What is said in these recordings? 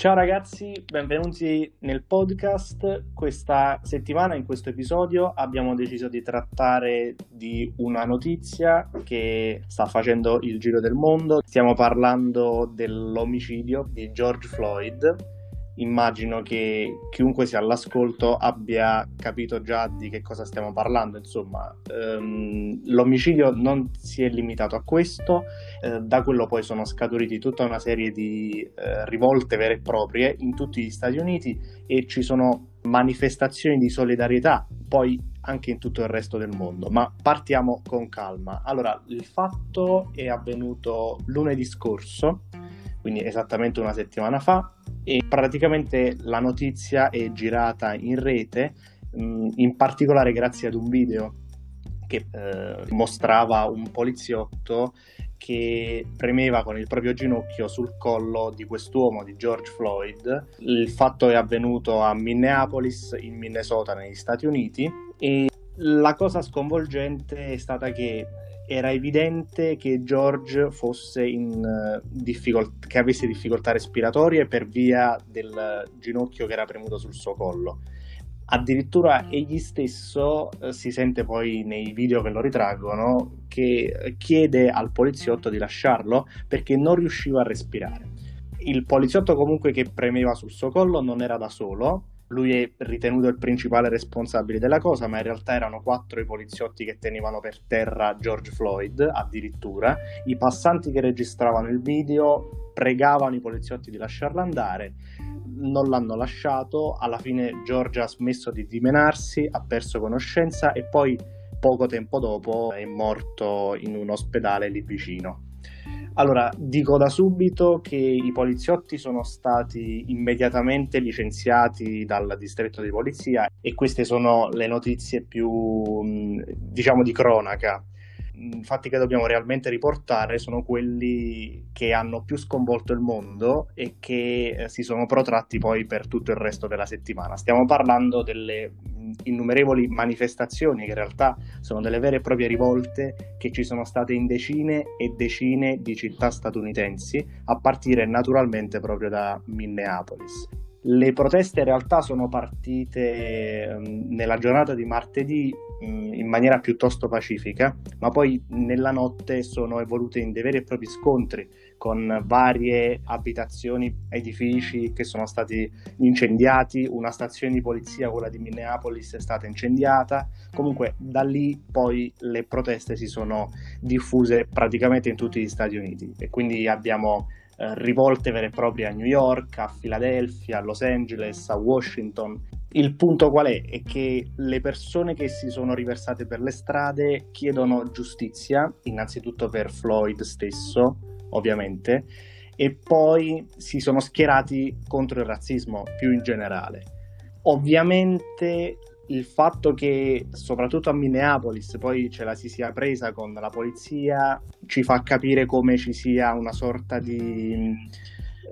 Ciao ragazzi, benvenuti nel podcast. Questa settimana, in questo episodio, abbiamo deciso di trattare di una notizia che sta facendo il giro del mondo. Stiamo parlando dell'omicidio di George Floyd immagino che chiunque sia all'ascolto abbia capito già di che cosa stiamo parlando. Insomma, ehm, l'omicidio non si è limitato a questo, eh, da quello poi sono scaturiti tutta una serie di eh, rivolte vere e proprie in tutti gli Stati Uniti e ci sono manifestazioni di solidarietà poi anche in tutto il resto del mondo. Ma partiamo con calma. Allora, il fatto è avvenuto lunedì scorso, quindi esattamente una settimana fa e praticamente la notizia è girata in rete, in particolare grazie ad un video che eh, mostrava un poliziotto che premeva con il proprio ginocchio sul collo di quest'uomo, di George Floyd. Il fatto è avvenuto a Minneapolis, in Minnesota, negli Stati Uniti, e la cosa sconvolgente è stata che era evidente che George fosse in uh, difficoltà, che avesse difficoltà respiratorie per via del ginocchio che era premuto sul suo collo. Addirittura egli stesso uh, si sente poi nei video che lo ritraggono che chiede al poliziotto di lasciarlo perché non riusciva a respirare. Il poliziotto comunque che premeva sul suo collo non era da solo, lui è ritenuto il principale responsabile della cosa, ma in realtà erano quattro i poliziotti che tenevano per terra George Floyd, addirittura. I passanti che registravano il video pregavano i poliziotti di lasciarlo andare, non l'hanno lasciato, alla fine George ha smesso di dimenarsi, ha perso conoscenza e poi poco tempo dopo è morto in un ospedale lì vicino. Allora, dico da subito che i poliziotti sono stati immediatamente licenziati dal distretto di polizia e queste sono le notizie più, diciamo, di cronaca fatti che dobbiamo realmente riportare sono quelli che hanno più sconvolto il mondo e che eh, si sono protratti poi per tutto il resto della settimana. Stiamo parlando delle innumerevoli manifestazioni che in realtà sono delle vere e proprie rivolte che ci sono state in decine e decine di città statunitensi, a partire naturalmente proprio da Minneapolis. Le proteste in realtà sono partite ehm, nella giornata di martedì in maniera piuttosto pacifica, ma poi nella notte sono evolute in dei veri e propri scontri con varie abitazioni, edifici che sono stati incendiati, una stazione di polizia, quella di Minneapolis, è stata incendiata. Comunque da lì poi le proteste si sono diffuse praticamente in tutti gli Stati Uniti e quindi abbiamo eh, rivolte vere e proprie a New York, a Filadelfia, a Los Angeles, a Washington. Il punto qual è? È che le persone che si sono riversate per le strade chiedono giustizia, innanzitutto per Floyd stesso, ovviamente, e poi si sono schierati contro il razzismo più in generale. Ovviamente il fatto che soprattutto a Minneapolis poi ce la si sia presa con la polizia ci fa capire come ci sia una sorta di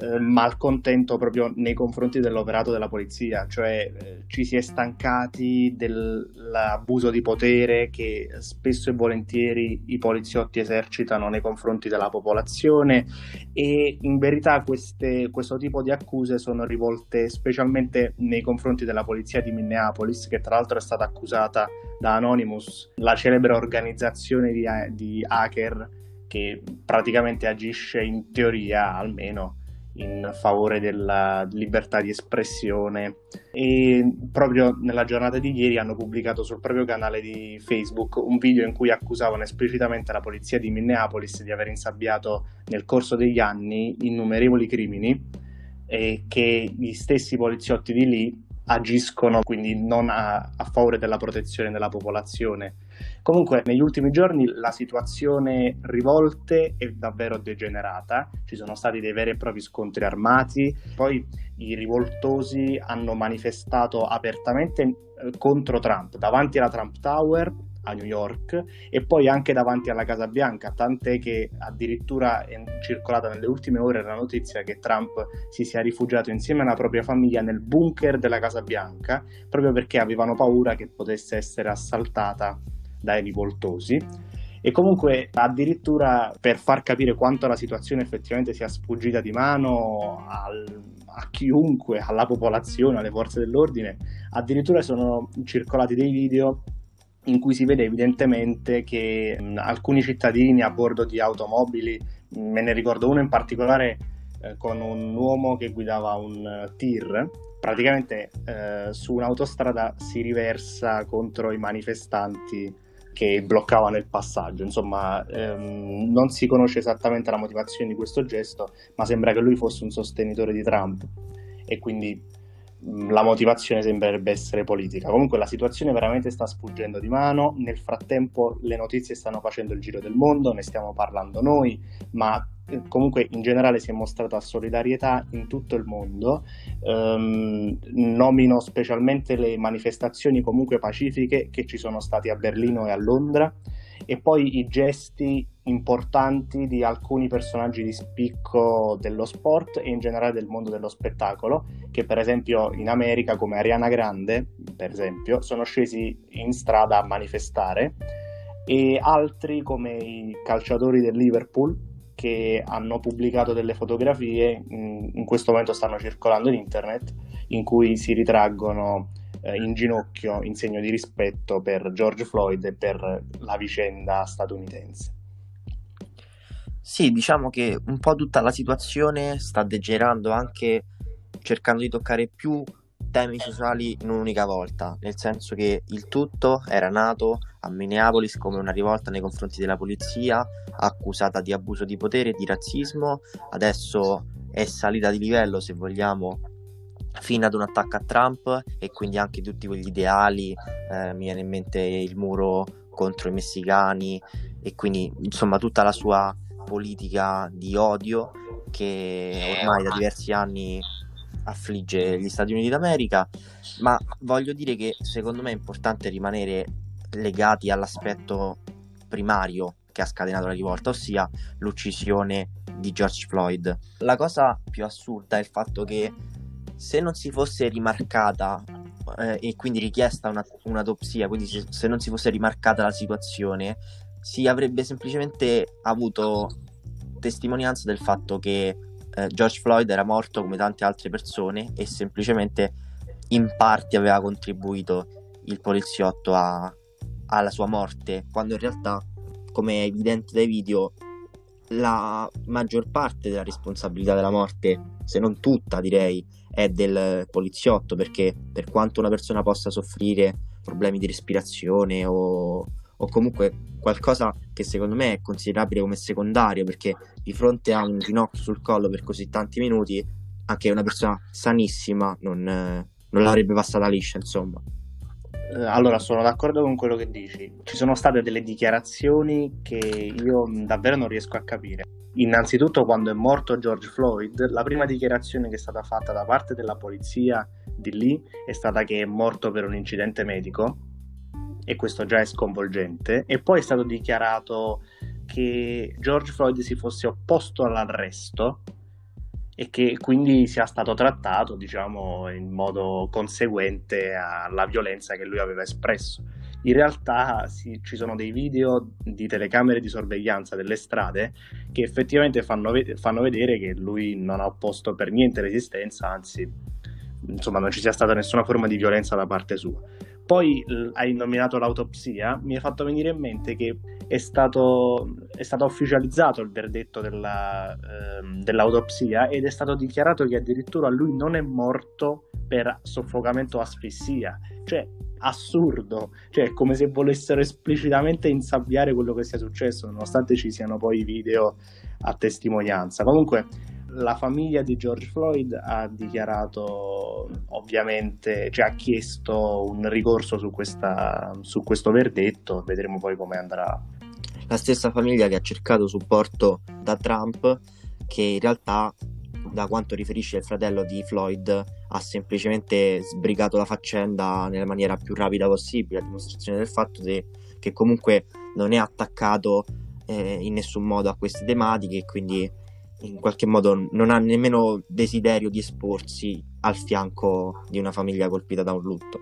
eh, malcontento proprio nei confronti dell'operato della polizia, cioè eh, ci si è stancati dell'abuso di potere che spesso e volentieri i poliziotti esercitano nei confronti della popolazione e in verità queste, questo tipo di accuse sono rivolte specialmente nei confronti della polizia di Minneapolis, che tra l'altro è stata accusata da Anonymous, la celebre organizzazione di, di hacker che praticamente agisce in teoria almeno in favore della libertà di espressione. E proprio nella giornata di ieri hanno pubblicato sul proprio canale di Facebook un video in cui accusavano esplicitamente la polizia di Minneapolis di aver insabbiato nel corso degli anni innumerevoli crimini e che gli stessi poliziotti di lì agiscono quindi non a, a favore della protezione della popolazione Comunque, negli ultimi giorni la situazione rivolte è davvero degenerata, ci sono stati dei veri e propri scontri armati, poi i rivoltosi hanno manifestato apertamente eh, contro Trump davanti alla Trump Tower a New York e poi anche davanti alla Casa Bianca, tant'è che addirittura è circolata nelle ultime ore la notizia che Trump si sia rifugiato insieme alla propria famiglia nel bunker della Casa Bianca proprio perché avevano paura che potesse essere assaltata dai rivoltosi E comunque addirittura per far capire quanto la situazione effettivamente sia sfuggita di mano al, a chiunque, alla popolazione, alle forze dell'ordine, addirittura sono circolati dei video in cui si vede evidentemente che mh, alcuni cittadini a bordo di automobili, me ne ricordo uno in particolare eh, con un uomo che guidava un uh, tir, praticamente eh, su un'autostrada si riversa contro i manifestanti che bloccavano il passaggio. Insomma, ehm, non si conosce esattamente la motivazione di questo gesto, ma sembra che lui fosse un sostenitore di Trump e quindi la motivazione sembrerebbe essere politica. Comunque la situazione veramente sta sfuggendo di mano, nel frattempo le notizie stanno facendo il giro del mondo, ne stiamo parlando noi, ma eh, comunque in generale si è mostrata solidarietà in tutto il mondo. Um, nomino specialmente le manifestazioni comunque pacifiche che ci sono state a Berlino e a Londra e poi i gesti importanti di alcuni personaggi di spicco dello sport e in generale del mondo dello spettacolo, che per esempio in America, come Ariana Grande, per esempio, sono scesi in strada a manifestare, e altri come i calciatori del Liverpool, che hanno pubblicato delle fotografie, in questo momento stanno circolando in internet, in cui si ritraggono eh, in ginocchio in segno di rispetto per George Floyd e per la vicenda statunitense. Sì, diciamo che un po' tutta la situazione sta degenerando anche cercando di toccare più temi sociali in un'unica volta, nel senso che il tutto era nato a Minneapolis come una rivolta nei confronti della polizia, accusata di abuso di potere e di razzismo, adesso è salita di livello, se vogliamo, fino ad un attacco a Trump e quindi anche tutti quegli ideali, eh, mi viene in mente il muro contro i messicani e quindi insomma tutta la sua politica di odio che ormai da diversi anni affligge gli Stati Uniti d'America, ma voglio dire che secondo me è importante rimanere legati all'aspetto primario che ha scatenato la rivolta, ossia l'uccisione di George Floyd. La cosa più assurda è il fatto che se non si fosse rimarcata eh, e quindi richiesta una, un'autopsia, quindi se, se, non si fosse rimarcata la situazione, si avrebbe semplicemente avuto testimonianza del fatto che eh, George Floyd era morto come tante altre persone e semplicemente in parte aveva contribuito il poliziotto a, alla sua morte, quando in realtà, come è evidente dai video, la maggior parte della responsabilità della morte, se non tutta direi, è del poliziotto perché per quanto una persona possa soffrire problemi di respirazione o, o comunque qualcosa che secondo me è considerabile come secondario perché di fronte a un ginocchio sul collo per così tanti minuti anche una persona sanissima non, non l'avrebbe passata liscia insomma. Eh, allora sono d'accordo con quello che dici. Ci sono state delle dichiarazioni che io davvero non riesco a capire Innanzitutto quando è morto George Floyd, la prima dichiarazione che è stata fatta da parte della polizia di lì è stata che è morto per un incidente medico e questo già è sconvolgente e poi è stato dichiarato che George Floyd si fosse opposto all'arresto e che quindi sia stato trattato, diciamo, in modo conseguente alla violenza che lui aveva espresso. In realtà sì, ci sono dei video di telecamere di sorveglianza delle strade che effettivamente fanno, fanno vedere che lui non ha opposto per niente resistenza, anzi, insomma, non ci sia stata nessuna forma di violenza da parte sua. Poi hai nominato l'autopsia, mi hai fatto venire in mente che è stato, è stato ufficializzato il verdetto della, eh, dell'autopsia ed è stato dichiarato che addirittura lui non è morto per soffocamento o asfissia. Cioè, assurdo, cioè è come se volessero esplicitamente insabbiare quello che sia successo, nonostante ci siano poi video a testimonianza. Comunque la famiglia di George Floyd ha dichiarato ovviamente, cioè ha chiesto un ricorso su, questa, su questo verdetto, vedremo poi come andrà. La stessa famiglia che ha cercato supporto da Trump, che in realtà, da quanto riferisce il fratello di Floyd, ha semplicemente sbrigato la faccenda nella maniera più rapida possibile, a dimostrazione del fatto de- che comunque non è attaccato eh, in nessun modo a queste tematiche e quindi in qualche modo non ha nemmeno desiderio di esporsi al fianco di una famiglia colpita da un lutto.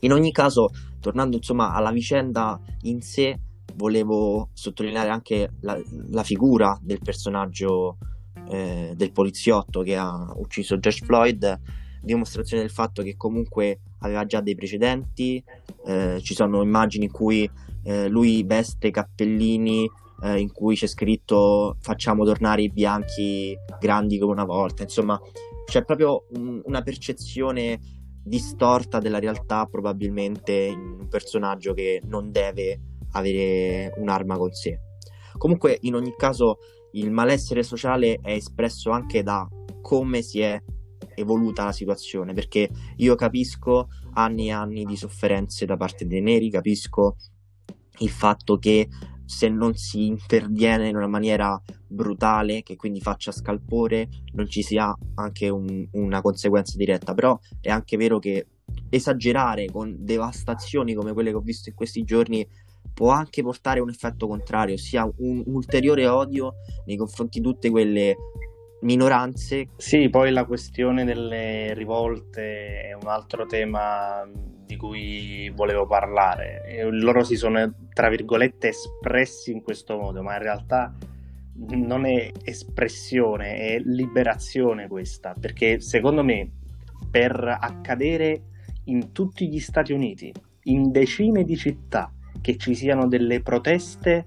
In ogni caso, tornando insomma alla vicenda in sé, volevo sottolineare anche la, la figura del personaggio eh, del poliziotto che ha ucciso George Floyd, dimostrazione del fatto che comunque aveva già dei precedenti, eh, ci sono immagini in cui eh, lui veste cappellini eh, in cui c'è scritto facciamo tornare i bianchi grandi come una volta, insomma c'è proprio un, una percezione distorta della realtà probabilmente in un personaggio che non deve avere un'arma con sé. Comunque in ogni caso il malessere sociale è espresso anche da come si è evoluta la situazione, perché io capisco anni e anni di sofferenze da parte dei neri, capisco il fatto che se non si interviene in una maniera brutale, che quindi faccia scalpore, non ci sia anche un, una conseguenza diretta. Però è anche vero che esagerare con devastazioni come quelle che ho visto in questi giorni può anche portare un effetto contrario, ossia un ulteriore odio nei confronti di tutte quelle minoranze. Sì, poi la questione delle rivolte è un altro tema di cui volevo parlare. E loro si sono, tra virgolette, espressi in questo modo, ma in realtà non è espressione, è liberazione questa, perché secondo me per accadere in tutti gli Stati Uniti, in decine di città, che ci siano delle proteste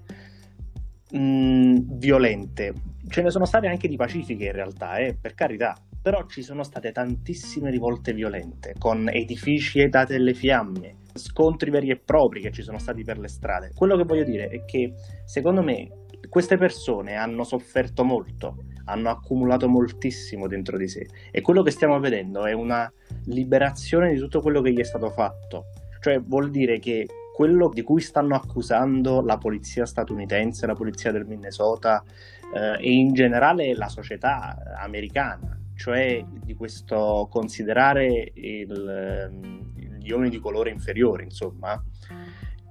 mh, violente. Ce ne sono state anche di pacifiche in realtà, eh, per carità, però ci sono state tantissime rivolte violente, con edifici date alle fiamme, scontri veri e propri che ci sono stati per le strade. Quello che voglio dire è che secondo me queste persone hanno sofferto molto, hanno accumulato moltissimo dentro di sé e quello che stiamo vedendo è una liberazione di tutto quello che gli è stato fatto. Cioè vuol dire che quello di cui stanno accusando la polizia statunitense, la polizia del Minnesota eh, e in generale la società americana, cioè di questo considerare il, gli uomini di colore inferiore, insomma,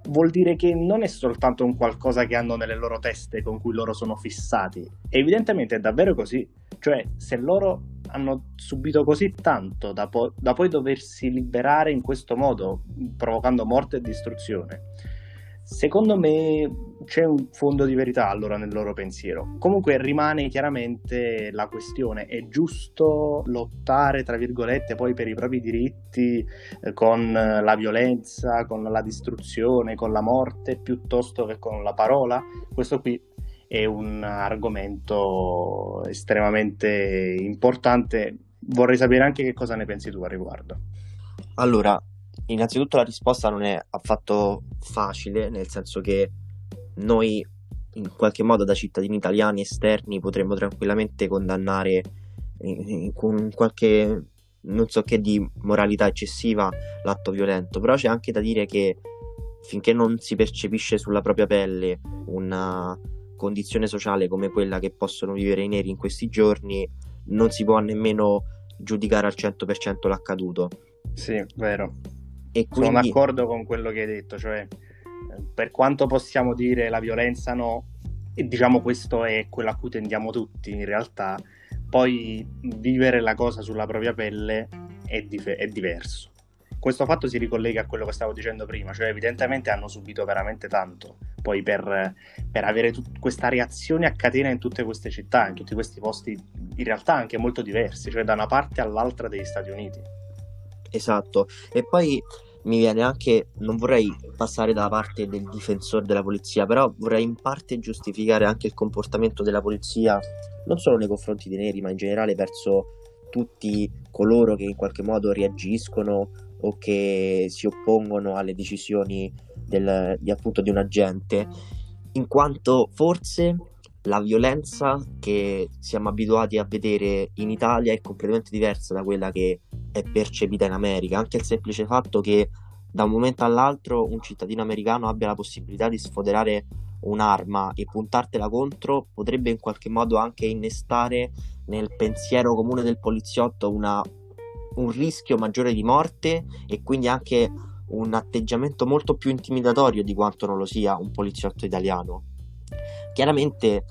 vuol dire che non è soltanto un qualcosa che hanno nelle loro teste con cui loro sono fissati. Evidentemente è davvero così. Cioè, se loro hanno subito così tanto da, po- da poi doversi liberare in questo modo, provocando morte e distruzione, secondo me c'è un fondo di verità allora nel loro pensiero. Comunque rimane chiaramente la questione, è giusto lottare, tra virgolette, poi per i propri diritti eh, con la violenza, con la distruzione, con la morte, piuttosto che con la parola? Questo qui è un argomento estremamente importante. Vorrei sapere anche che cosa ne pensi tu a riguardo. Allora, innanzitutto la risposta non è affatto facile, nel senso che noi in qualche modo da cittadini italiani esterni potremmo tranquillamente condannare con qualche non so che di moralità eccessiva l'atto violento, però c'è anche da dire che finché non si percepisce sulla propria pelle una condizione sociale come quella che possono vivere i neri in questi giorni, non si può nemmeno giudicare al 100% l'accaduto. Sì, vero. E quindi... Sono d'accordo con quello che hai detto, cioè per quanto possiamo dire la violenza no, e diciamo questo è quello a cui tendiamo tutti in realtà, poi vivere la cosa sulla propria pelle è, dif- è diverso questo fatto si ricollega a quello che stavo dicendo prima, cioè evidentemente hanno subito veramente tanto poi per, per avere tut- questa reazione a catena in tutte queste città, in tutti questi posti in realtà anche molto diversi, cioè da una parte all'altra degli Stati Uniti. Esatto, e poi mi viene anche, non vorrei passare dalla parte del difensore della polizia, però vorrei in parte giustificare anche il comportamento della polizia, non solo nei confronti dei neri, ma in generale verso tutti coloro che in qualche modo reagiscono o che si oppongono alle decisioni del, di, appunto, di un agente, in quanto forse la violenza che siamo abituati a vedere in Italia è completamente diversa da quella che è percepita in America, anche il semplice fatto che da un momento all'altro un cittadino americano abbia la possibilità di sfoderare un'arma e puntartela contro potrebbe in qualche modo anche innestare nel pensiero comune del poliziotto una un rischio maggiore di morte e quindi anche un atteggiamento molto più intimidatorio di quanto non lo sia un poliziotto italiano. Chiaramente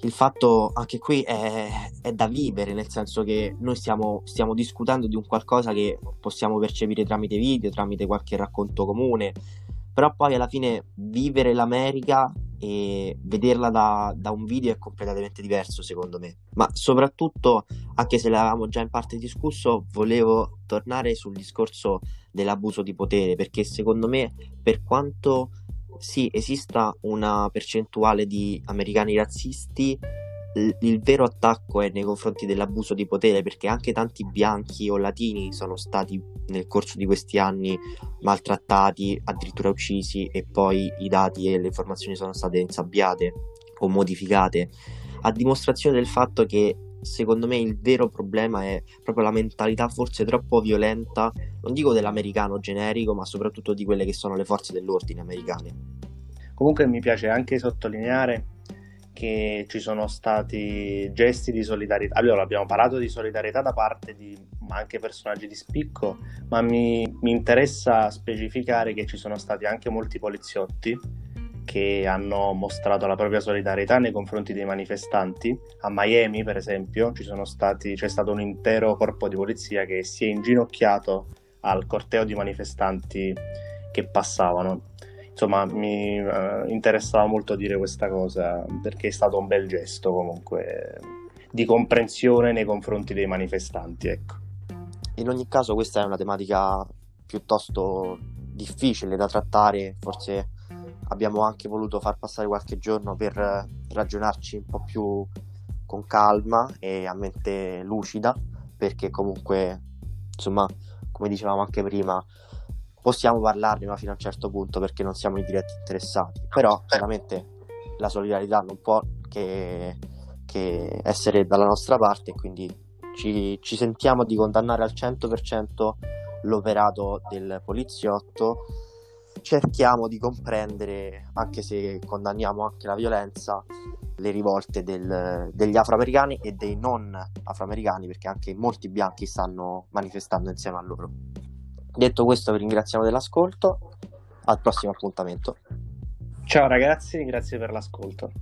il fatto anche qui è, è da vivere, nel senso che noi stiamo, stiamo, discutendo di un qualcosa che possiamo percepire tramite video, tramite qualche racconto comune, però poi alla fine vivere l'America e vederla da, da, un video è completamente diverso secondo me. Ma soprattutto, anche se l'avevamo già in parte discusso, volevo tornare sul discorso dell'abuso di potere, perché secondo me, per quanto sì, esista una percentuale di americani razzisti, il vero attacco è nei confronti dell'abuso di potere perché anche tanti bianchi o latini sono stati nel corso di questi anni maltrattati, addirittura uccisi e poi i dati e le informazioni sono state insabbiate o modificate, a dimostrazione del fatto che secondo me il vero problema è proprio la mentalità forse troppo violenta, non dico dell'americano generico, ma soprattutto di quelle che sono le forze dell'ordine americane. Comunque mi piace anche sottolineare che ci sono stati gesti di solidarietà. Allora, abbiamo parlato di solidarietà da parte di anche personaggi di spicco, ma mi, mi interessa specificare che ci sono stati anche molti poliziotti che hanno mostrato la propria solidarietà nei confronti dei manifestanti. A Miami, per esempio, stati, c'è stato un intero corpo di polizia che si è inginocchiato al corteo di manifestanti che passavano insomma mi uh, interessava molto dire questa cosa perché è stato un bel gesto comunque di comprensione nei confronti dei manifestanti ecco. in ogni caso questa è una tematica piuttosto difficile da trattare forse abbiamo anche voluto far passare qualche giorno per ragionarci un po' più con calma e a mente lucida perché comunque insomma come dicevamo anche prima possiamo parlarne ma fino a un certo punto perché non siamo i diretti interessati. Però chiaramente la solidarietà non può che, che essere dalla nostra parte e quindi ci, ci, sentiamo di condannare al 100% l'operato del poliziotto. Cerchiamo di comprendere anche se condanniamo anche la violenza le rivolte del, degli afroamericani e dei non afroamericani perché anche molti bianchi stanno manifestando insieme a loro Detto questo, vi ringraziamo dell'ascolto. Al prossimo appuntamento. Ciao ragazzi, grazie per l'ascolto.